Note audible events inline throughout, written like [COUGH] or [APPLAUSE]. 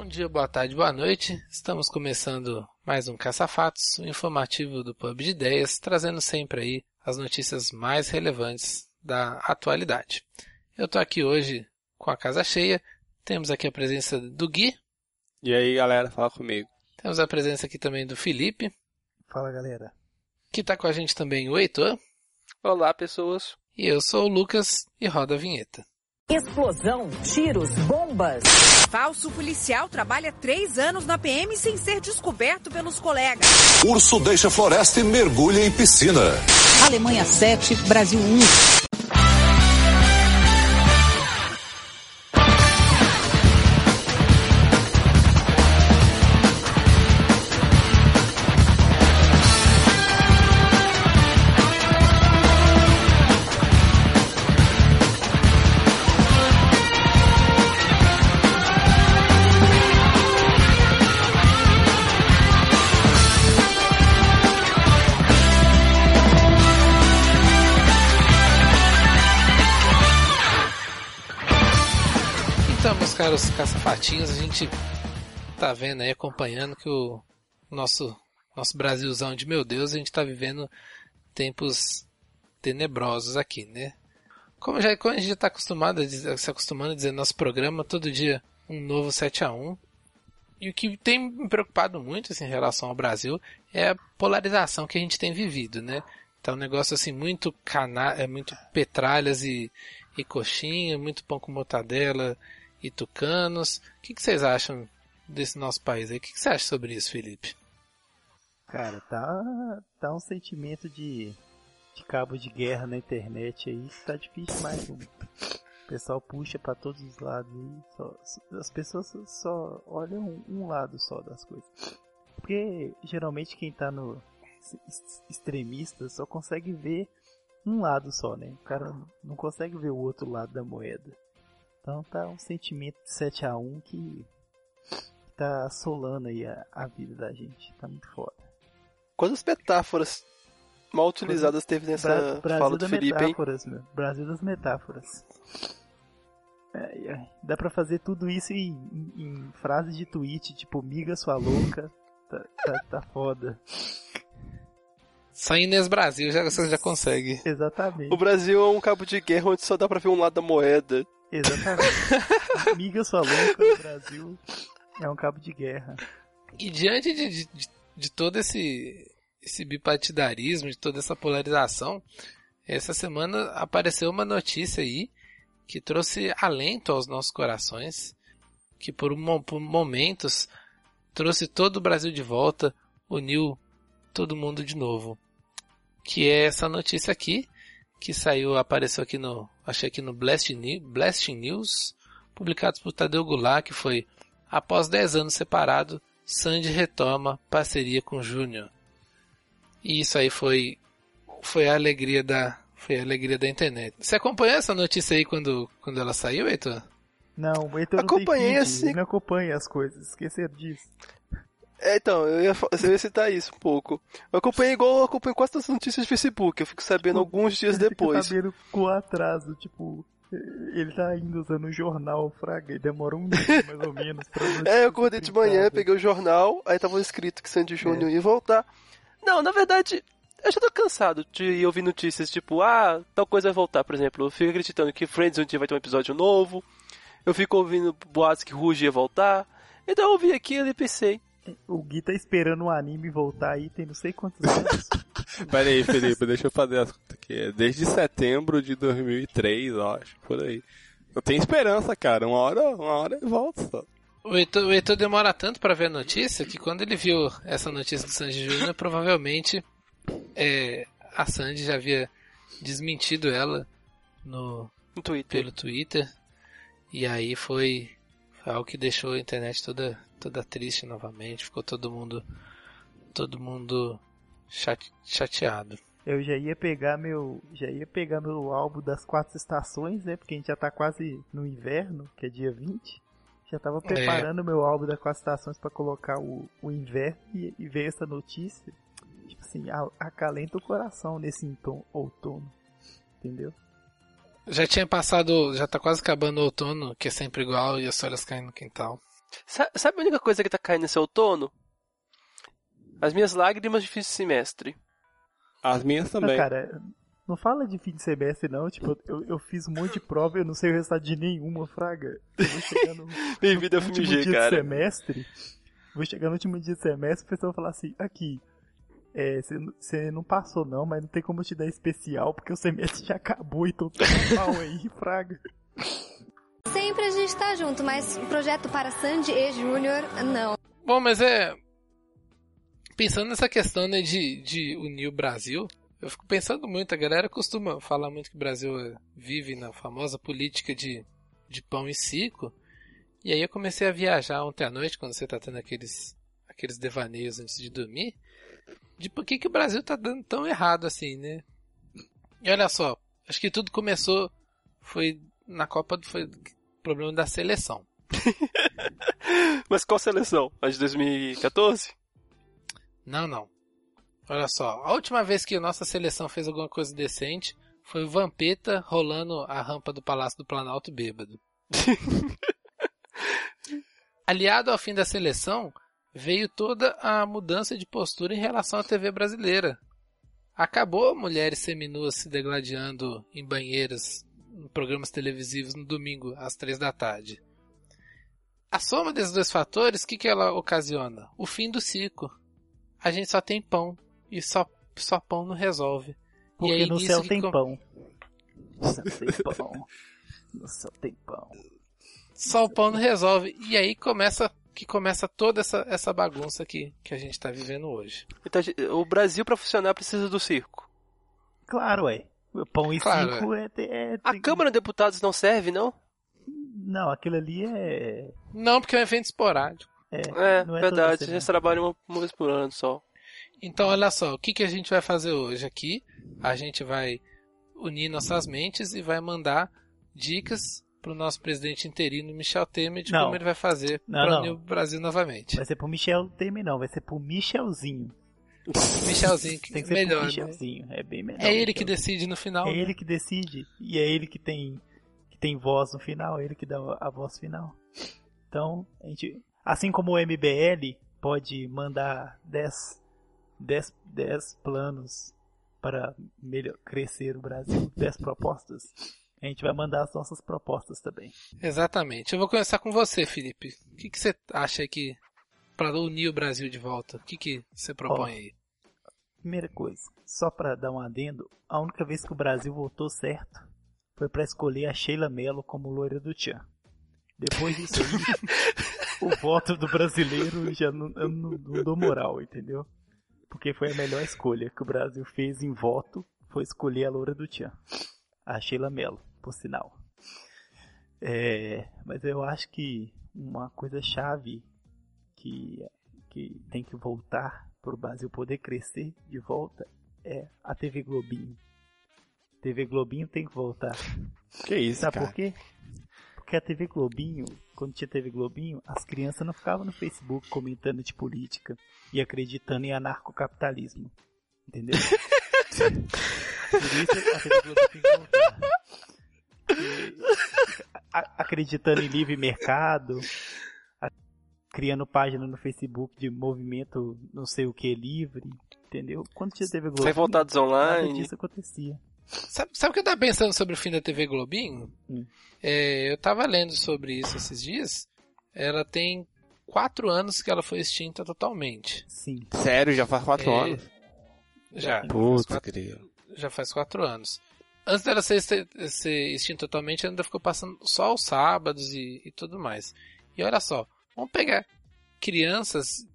Bom dia, boa tarde, boa noite. Estamos começando mais um Caça-Fatos, o um informativo do Pub de Ideias, trazendo sempre aí as notícias mais relevantes da atualidade. Eu tô aqui hoje com a casa cheia. Temos aqui a presença do Gui. E aí, galera, fala comigo. Temos a presença aqui também do Felipe. Fala, galera. Que tá com a gente também o Heitor. Olá, pessoas. E eu sou o Lucas e roda a vinheta. Explosão, tiros, bombas. Falso policial trabalha três anos na PM sem ser descoberto pelos colegas. Urso deixa floresta e mergulha em piscina. Alemanha 7, Brasil 1. Caros caça-fatinhos, a gente tá vendo aí, acompanhando que o nosso, nosso Brasilzão de meu Deus, a gente tá vivendo tempos tenebrosos aqui, né? Como, já, como a gente já tá acostumado se acostumando a dizer nosso programa, todo dia um novo 7 a 1 E o que tem me preocupado muito assim, em relação ao Brasil é a polarização que a gente tem vivido, né? Tá um negócio assim muito cana é muito petralhas e, e coxinha, muito pão com mortadela, e tucanos. O que, que vocês acham desse nosso país aí? O que, que você acha sobre isso, Felipe? Cara, tá, tá um sentimento de, de cabo de guerra na internet aí tá difícil mais. O pessoal puxa para todos os lados aí. Só, as pessoas só olham um lado só das coisas. Porque geralmente quem tá no extremista só consegue ver um lado só, né? O cara não consegue ver o outro lado da moeda. Então tá um sentimento de 7 a 1 que tá assolando aí a, a vida da gente. Tá muito foda. Quantas metáforas mal utilizadas teve nessa Bra fala do Felipe, metáforas, hein? Meu. Brasil das metáforas. É, é, dá pra fazer tudo isso em, em, em frases de tweet, tipo, miga sua louca. Tá, tá, tá foda. Só Inês Brasil já, você já consegue. Exatamente. O Brasil é um cabo de guerra onde só dá pra ver um lado da moeda. Exatamente. Miga sua louca no Brasil é um cabo de guerra. E diante de, de, de todo esse, esse bipartidarismo, de toda essa polarização, essa semana apareceu uma notícia aí que trouxe alento aos nossos corações, que por, um, por momentos trouxe todo o Brasil de volta, uniu todo mundo de novo. Que é essa notícia aqui, que saiu, apareceu aqui no, achei aqui no Blast, Blast News, publicados por Tadeu Goulart, que foi, após 10 anos separado, Sandy retoma parceria com Júnior. E isso aí foi, foi a alegria da, foi a alegria da internet. Você acompanhou essa notícia aí quando, quando ela saiu, Heitor? Não, o Heitor Acompanhei não. Ele não acompanha as coisas, esqueceram disso. É, então, eu ia, eu ia citar isso um pouco. Eu acompanhei igual eu acompanho quase todas as notícias do Facebook, eu fico sabendo tipo, alguns dias depois. Fica sabendo com atraso, tipo, ele tá indo usando o jornal, fraga, e demora um dia mais ou menos pra [LAUGHS] É, eu acordei de manhã, peguei o jornal, aí tava escrito que Sandy Júnior é. ia voltar. Não, na verdade, eu já tô cansado de ouvir notícias tipo, ah, tal coisa vai voltar, por exemplo. Eu fico acreditando que Friends um dia vai ter um episódio novo. Eu fico ouvindo boatos que Ruge ia voltar. Então eu ouvi aquilo e pensei, o Gui tá esperando o anime voltar aí, tem não sei quantos anos. [LAUGHS] Pera aí, Felipe, deixa eu fazer as contas aqui. Desde setembro de 2003, eu acho, por aí. Eu tenho esperança, cara. Uma hora, uma hora ele volta só. O Heitor, o Heitor demora tanto para ver a notícia que quando ele viu essa notícia do Sandy Júnior, provavelmente é, a Sandy já havia desmentido ela no, no Twitter. pelo Twitter. E aí foi, foi algo que deixou a internet toda toda triste novamente, ficou todo mundo todo mundo chate, chateado. Eu já ia pegar meu, já ia pegar meu álbum das quatro estações, né? Porque a gente já tá quase no inverno, que é dia 20. Já tava preparando é. meu álbum das quatro estações para colocar o, o inverno e, e ver essa notícia. Tipo assim, acalenta o coração nesse outono. Entendeu? Já tinha passado, já tá quase acabando o outono, que é sempre igual, e as folhas caem no quintal. Sa- Sabe a única coisa que tá caindo nesse outono? As minhas lágrimas de fim de semestre. As minhas Não, também. cara, não fala de fim de semestre não, tipo, eu, eu fiz um monte de prova e eu não sei o resultado de nenhuma, fraga. Eu vou chegar no, [LAUGHS] Bem-vindo ao no último FMG, dia cara. de semestre, vou chegar no último dia de semestre, o pessoal vai falar assim, aqui, é, você não passou não, mas não tem como eu te dar especial, porque o semestre já acabou, então tá mal aí, fraga. Sempre a gente tá junto, mas projeto para Sandy e Júnior, não. Bom, mas é. Pensando nessa questão né, de, de unir o Brasil, eu fico pensando muito. A galera costuma falar muito que o Brasil eh, vive na famosa política de, de pão e circo. E aí eu comecei a viajar ontem à noite, quando você tá tendo aqueles, aqueles devaneios antes de dormir, de por que, que o Brasil tá dando tão errado assim, né? E olha só, acho que tudo começou, foi na Copa, foi problema da seleção. [LAUGHS] Mas qual seleção? A de 2014? Não, não. Olha só, a última vez que a nossa seleção fez alguma coisa decente foi o Vampeta rolando a rampa do Palácio do Planalto bêbado. [LAUGHS] Aliado ao fim da seleção, veio toda a mudança de postura em relação à TV brasileira. Acabou mulheres seminuas se degladiando em banheiras programas televisivos no domingo às três da tarde. A soma desses dois fatores, o que, que ela ocasiona? O fim do circo a gente só tem pão. E só, só pão não resolve. Porque e aí, no céu que tem com- pão. No céu tem [LAUGHS] pão. No céu tem pão. Só o pão não resolve. E aí começa que começa toda essa, essa bagunça que, que a gente está vivendo hoje. Então, o Brasil, pra funcionar, precisa do circo. Claro, ué. Pão e Claro, circo é... é, A tem- Câmara de Deputados não serve, não? Não, aquilo ali é... Não, porque é um evento esporádico. É, É, não é verdade. semana. Eles trabalham uma, uma vez por ano só. Então, olha só, o que, que a gente vai fazer hoje aqui? A gente vai unir nossas mentes e vai mandar dicas para o nosso presidente interino, Michel Temer, de Não. como ele vai fazer para unir o Brasil novamente. Vai ser pro Michel Temer, não. Vai ser pro Michelzinho. Michelzinho, que [LAUGHS] Tem que ser melhor, né? Michelzinho. É bem melhor. É ele que decide no final. É né? ele que decide. E é ele que tem, que tem voz no final. É ele que dá a voz final. Então, a gente... Assim como o MBL pode mandar 10, 10, 10 planos para melhor, crescer o Brasil, 10 propostas, a gente vai mandar as nossas propostas também. Exatamente. Eu vou começar com você, Felipe. O que, que você acha que para unir o Brasil de volta? O que, que você propõe Ó. aí? Primeira coisa, só para dar um adendo, a única vez que o Brasil votou certo foi para escolher a Sheila Mello como loira do Tchan. Depois disso aí, [LAUGHS] o voto do brasileiro já não, eu não, não dou moral, entendeu? Porque foi a melhor escolha que o Brasil fez em voto, foi escolher a loira do Tchan. A Sheila Mello, por sinal. É, mas eu acho que uma coisa chave que, que tem que voltar para o Brasil poder crescer de volta é a TV Globinho. TV Globinho tem que voltar. Que isso, Sabe cara? por quê? Porque a TV Globinho, quando tinha TV Globinho, as crianças não ficavam no Facebook comentando de política e acreditando em anarcocapitalismo. Entendeu? [LAUGHS] Por isso a TV Globinho tem que voltar. E, a- acreditando em livre mercado, criando página no Facebook de movimento não sei o que livre, entendeu? Quando tinha TV Globinho, Revoltados nada online. disso acontecia. Sabe, sabe o que eu tava pensando sobre o fim da TV Globinho? Hum. É, eu tava lendo sobre isso esses dias. Ela tem quatro anos que ela foi extinta totalmente. Sim. Sério, já faz quatro É, anos? Já. Putz, quatro- grilo. já faz quatro anos. Antes dela ser, ser, extinta totalmente, ela ainda ficou passando só aos sábados e, e tudo mais. E olha só, vamos pegar crianças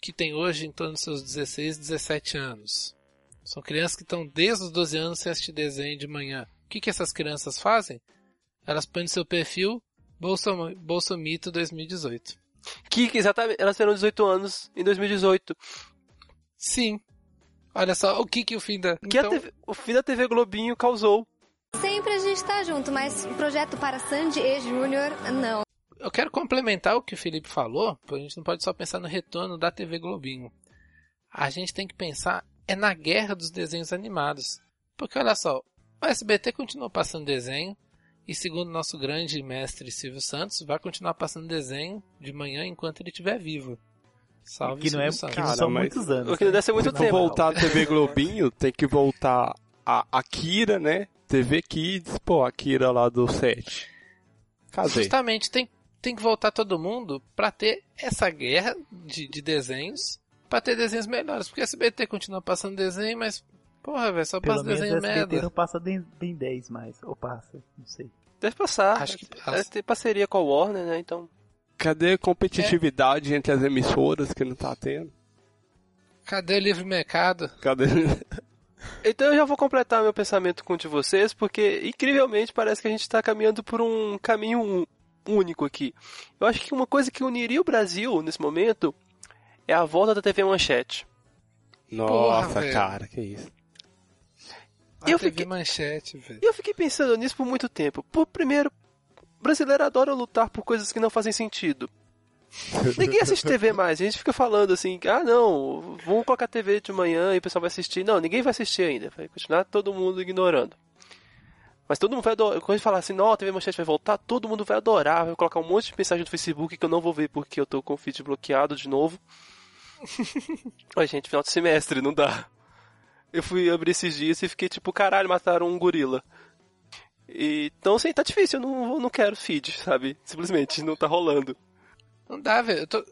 que têm hoje em torno dos seus 16, 17 anos. São crianças que estão desde os 12 anos sem assistir desenho de manhã. O que, que essas crianças fazem? Elas põem no seu perfil Bolsom, Bolsomito 2018. Que que exatamente. Elas terão 18 anos em 2018. Sim. Olha só, o que, que o fim da. Que a TV o fim da TV Globinho causou. Sempre a gente tá junto, mas projeto para Sandy e Júnior, não. Eu quero complementar o que o Felipe falou, porque a gente não pode só pensar no retorno da TV Globinho. A gente tem que pensar é na guerra dos desenhos animados. Porque olha só, o SBT continuou passando desenho E segundo nosso grande mestre Silvio Santos, vai continuar passando desenho de manhã enquanto ele estiver vivo. Salve Que não, é, Silvio Santos. que não Cara, são muitos anos. O que né? deve ser muito Não, tempo. voltar a TV [LAUGHS] Globinho, tem que voltar a Akira, né? TV Kids, pô, Akira lá do 7. Cadê? Justamente tem, tem que voltar todo mundo pra ter essa guerra de, de desenhos, pra ter desenhos melhores. Porque a SBT continua passando desenho, mas, porra, velho, só Pelo passa menos desenho a SBT merda. não passa bem, bem 10 mais. Ou passa, não sei. Deve passar. Acho que passa. Deve ter parceria com a Warner, né? Então. Cadê a competitividade entre as emissoras que não tá tendo? Cadê o livre mercado? Cadê? [LAUGHS] Então eu já vou completar meu pensamento com o de vocês, porque incrivelmente parece que a gente está caminhando por um caminho único aqui. Eu acho que uma coisa que uniria o Brasil nesse momento é a volta da TV Manchete. Nossa, velho. cara, que isso. A Eu TV fiquei- manchete, velho. E eu fiquei pensando nisso por muito tempo. Por primeiro, brasileiro adora lutar por coisas que não fazem sentido. [LAUGHS] Ninguém assiste TV mais. A gente fica falando assim, ah não, vamos colocar TV de manhã e o pessoal vai assistir. Não, ninguém vai assistir ainda. Vai continuar todo mundo ignorando. Mas todo mundo vai adorar. Quando falar assim, não, a TV Manchete vai voltar, todo mundo vai adorar. Vai colocar um monte de mensagem no Facebook que eu não vou ver porque eu tô com o feed bloqueado de novo. [LAUGHS] Ai, gente, final de semestre, não dá. Eu fui abrir esses dias e fiquei tipo, caralho, mataram um gorila. E, então, assim, tá difícil, eu não, não quero feed, sabe? Simplesmente, não tá rolando. Não dá, velho. Eu tô,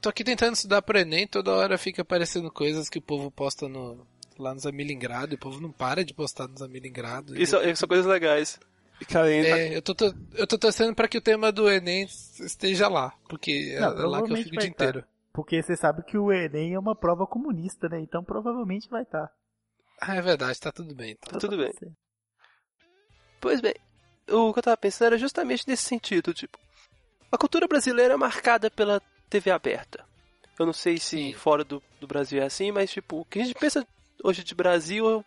tô aqui tentando estudar pro Enem, toda hora fica aparecendo coisas que o povo posta no, lá nos Amilingrado, e o povo não para de postar nos Amilingrado. Isso isso são coisas legais. E, Cara, ainda- É, eu tô, eu tô torcendo pra que o tema do Enem esteja lá, porque é, Não, é lá que eu fico o dia tá. inteiro. Porque você sabe que o Enem é uma prova comunista, né? Então provavelmente vai estar. Ah, é verdade, tá tudo bem. Então. Tudo bem. Pois bem, o que eu tava pensando era justamente nesse sentido, tipo, a cultura brasileira é marcada pela TV aberta. Eu não sei se Sim. fora do, do Brasil é assim, mas tipo, o que a gente pensa hoje de Brasil,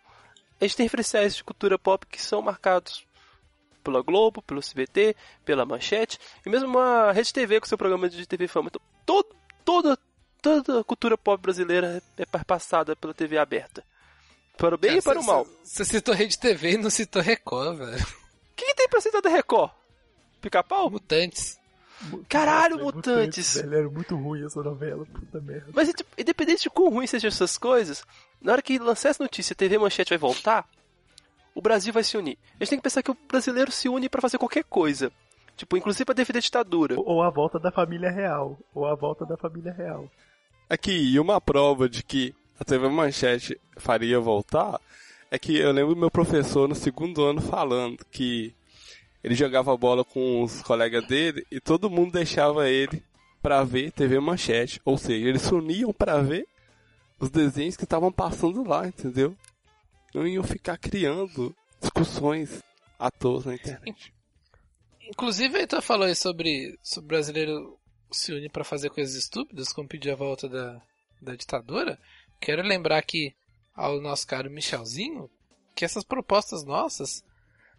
a gente tem referenciais de cultura pop que são marcados pela Globo, pelo CBT, pela Manchete, e mesmo a Rede TV com seu programa de TV Fama. Então, todo, toda, toda a cultura pop brasileira é perpassada pela TV aberta. Para o bem Cara, e para o cê- mal. Você citou Rede TV e não citou Record, velho. O que, que tem pra citar da Record? Pica-pau? Mutantes. Caralho, Nossa, é Mutantes. velho, era muito ruim essa novela, puta merda. Mas tipo, independente de quão ruim sejam essas coisas, na hora que lançar essa notícia a TV Manchete vai voltar, o Brasil vai se unir. A gente tem que pensar que o brasileiro se une pra fazer qualquer coisa. Tipo, inclusive pra defender a ditadura. Ou a volta da família real. Ou a volta da família real. Aqui, e uma prova de que a TV Manchete faria voltar é que eu lembro meu professor no segundo ano falando que ele jogava bola com os colegas dele e todo mundo deixava ele pra ver TV Manchete. Ou seja, eles se uniam pra ver os desenhos que estavam passando lá, entendeu? Não iam ficar criando discussões à toa na internet. Inclusive, o Heitor falou aí sobre, o brasileiro se unir pra fazer coisas estúpidas, como pedir a volta da, da ditadura. Quero lembrar aqui ao nosso caro Michelzinho que essas propostas nossas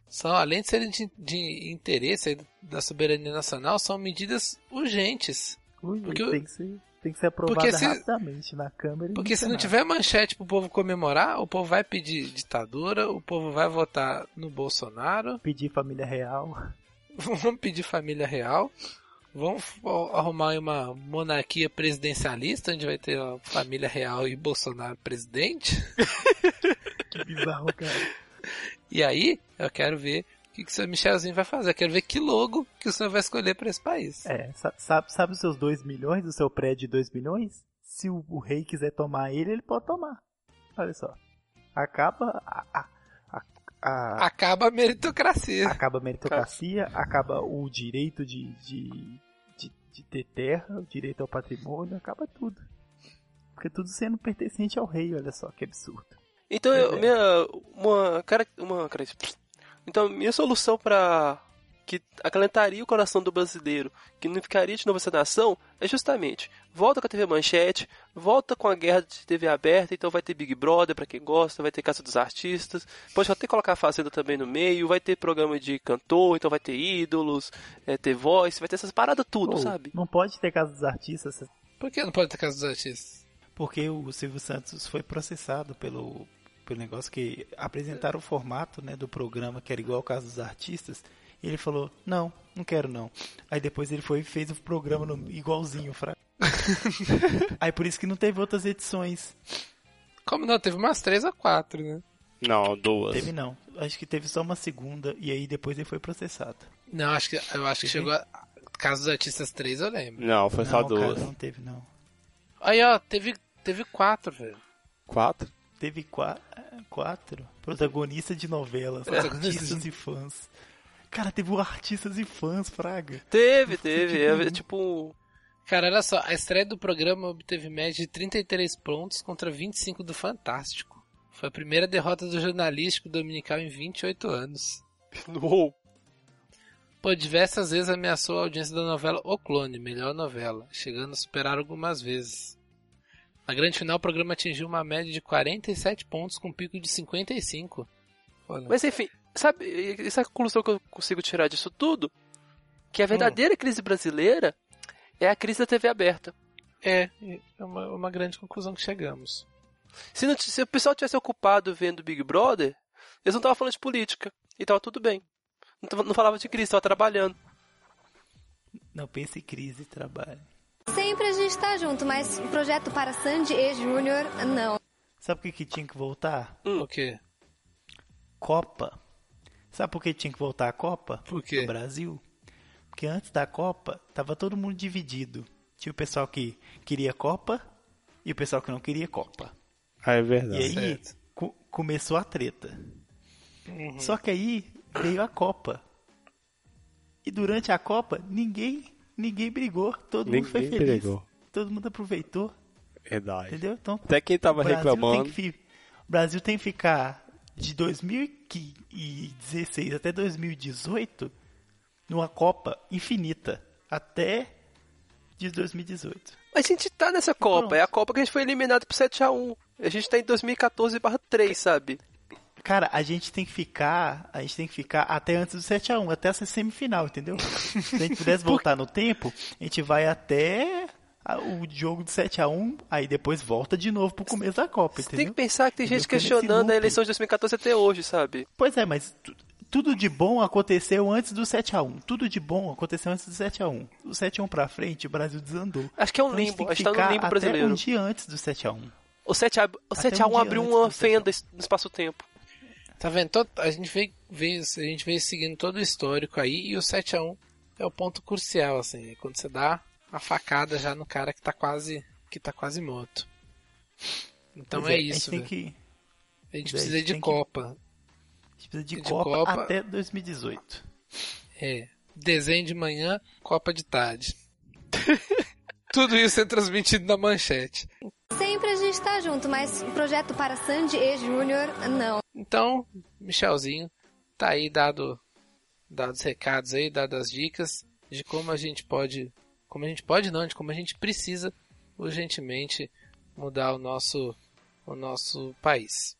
são, além de serem de, de interesse da soberania nacional, são medidas urgentes. Ui, Porque tem, que ser, tem que ser aprovada se- rapidamente na Câmara. Porque se não tiver manchete pro povo comemorar, o povo vai pedir ditadura, o povo vai votar no Bolsonaro, Pedir família real. [LAUGHS] vamos pedir família real, vamos f- arrumar uma monarquia presidencialista, onde vai ter a família real e Bolsonaro presidente. [LAUGHS] Que bizarro, cara. E aí, eu quero ver o que, que o seu Michelzinho vai fazer. Eu quero ver que logo que o senhor vai escolher para esse país. É, sa- sabe, sabe os seus 2 milhões, o seu prédio de 2 milhões? Se o, o rei quiser tomar ele, ele pode tomar. Olha só. Acaba a, a, a, a- Acaba a meritocracia. acaba a meritocracia, acaba o direito de, de, de, de ter terra, o direito ao patrimônio, acaba tudo. Porque tudo sendo pertencente ao rei, olha só que absurdo. Então, eu, É. minha. Uma. Cara, uma. Cara, então, minha solução pra. que acalentaria o coração do brasileiro, que não ficaria de novo essa nação, é justamente: volta com a TV Manchete, volta com a guerra de TV aberta, então vai ter Big Brother pra quem gosta, vai ter Casa dos Artistas, pode até colocar a Fazenda também no meio, vai ter programa de cantor, então vai ter ídolos, é, ter voice, vai ter essas paradas tudo, Pô, sabe? Não pode ter casa dos artistas, Por que não pode ter casa dos artistas? porque o Silvio Santos foi processado pelo, pelo negócio que apresentaram o formato né, do programa que era igual ao caso dos artistas E ele falou, não, não quero não. Aí depois ele foi e fez o programa no- igualzinho, fraco. [LAUGHS] Aí por isso que não teve outras edições. Como não? Teve umas três ou quatro, né? Não, duas. Teve não. Acho que teve só uma segunda e aí depois ele foi processado. Não, acho que, eu acho que chegou a... Caso dos Artistas 3, eu lembro. Não, foi só não, duas. cara, não teve não. Aí, ó, teve, teve quatro, velho. Quatro? Teve qua- quatro protagonistas de novelas, Protagonistas artistas e fãs. Cara, teve o artistas e fãs, Fraga. Teve, teve. É, tipo. Cara, olha só, a estreia do programa obteve média de 33 pontos contra 25 do Fantástico. Foi a primeira derrota do jornalístico dominical em 28 anos. Uou. Pô, diversas vezes ameaçou a audiência da novela O Clone, melhor novela, chegando a superar algumas vezes. Na grande final, o programa atingiu uma média de 47 pontos com um pico de 55. Olha. Mas enfim, sabe, essa é a conclusão que eu consigo tirar disso tudo? Que a verdadeira crise brasileira é a crise da TV aberta. É, é uma, uma grande conclusão que chegamos. Se, não se o pessoal tivesse ocupado vendo Big Brother, eles não estavam falando de política. E tava tudo bem. Não, tava- não falava de crise, estavam trabalhando. Não pense em crise e trabalho. Sempre a gente tá junto, mas o projeto para Sandy e Júnior, não. Sabe por que, que tinha que voltar? O quê? Copa. Sabe por que tinha que voltar a Copa? Por quê? No Brasil? Porque antes da Copa, tava todo mundo dividido. Tinha o pessoal que queria Copa e o pessoal que não queria Copa. Ah, é E verdade. aí Certo. co- começou a treta. Uhum. Só que aí veio a Copa. E durante a Copa, ninguém ninguém brigou. Todo mundo foi Ninguém feliz. brigou. Todo mundo aproveitou. Verdade. Entendeu? Então, Até quem tava o Brasil tem reclamando. que o Brasil tem que ficar de 2016 até 2018 numa Copa infinita. Até de 2018. Mas a gente tá nessa Copa. Pronto. É a Copa que a gente foi eliminado por 7x1. A gente tá em 2014 3, sabe? Cara, a gente tem que ficar, a gente tem que ficar até antes do 7 a 1, até essa semifinal, entendeu? Se a gente pudesse voltar no tempo, a gente vai até a- o jogo do 7 a 1, aí depois volta de novo pro começo da Copa, Você tem entendeu? que pensar que tem Entendeu? gente questionando a eleição de 2014 até hoje, sabe? Pois é, mas tu- tudo de bom aconteceu antes do 7 a 1. Tudo de bom aconteceu antes do 7 a 1. Do 7 a 1 pra frente, o Brasil desandou. Acho que é um Então, a gente limbo. tem A que gente tá no limbo brasileiro. um dia antes do 7 a 1. O 7x1 o Até 7 a 1 um dia abriu uma fenda no espaço-tempo. Tá vendo? Todo- a, gente veio, veio, a gente veio seguindo todo o histórico aí e o 7x1 é o ponto crucial, assim. É quando você dá a facada já no cara que tá quase, que tá quase morto. Então Pois é, a gente isso, tem velho. que A gente é, a precisa gente de tem que- Copa. a gente precisa de, De Copa, Copa. até 2018. É. Desenho de manhã, Copa de tarde. [LAUGHS] Tudo isso é transmitido na manchete. Sempre a gente tá junto, mas o projeto para Sandy e Júnior, não. Então, Michelzinho, tá aí dado dados recados aí, dadas as dicas de como a gente pode, como a gente pode não, de como a gente precisa urgentemente mudar o nosso o nosso país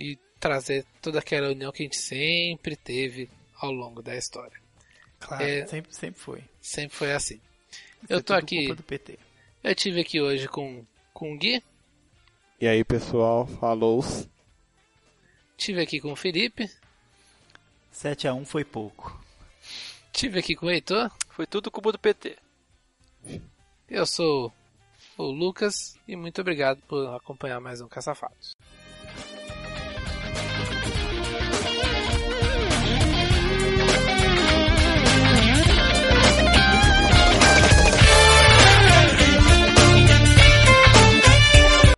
e trazer toda aquela união que a gente sempre teve ao longo da história. Claro, É. sempre, sempre foi. Sempre foi assim. Isso Eu é tô aqui, culpa do PT. eu tive aqui hoje com com o Gui, E aí, pessoal, falou. Tive aqui com o Felipe, 7 a 1 foi pouco. tive aqui com o Heitor. Foi tudo culpa do PT. Eu sou o Lucas e muito obrigado por acompanhar mais um Caça-Fatos.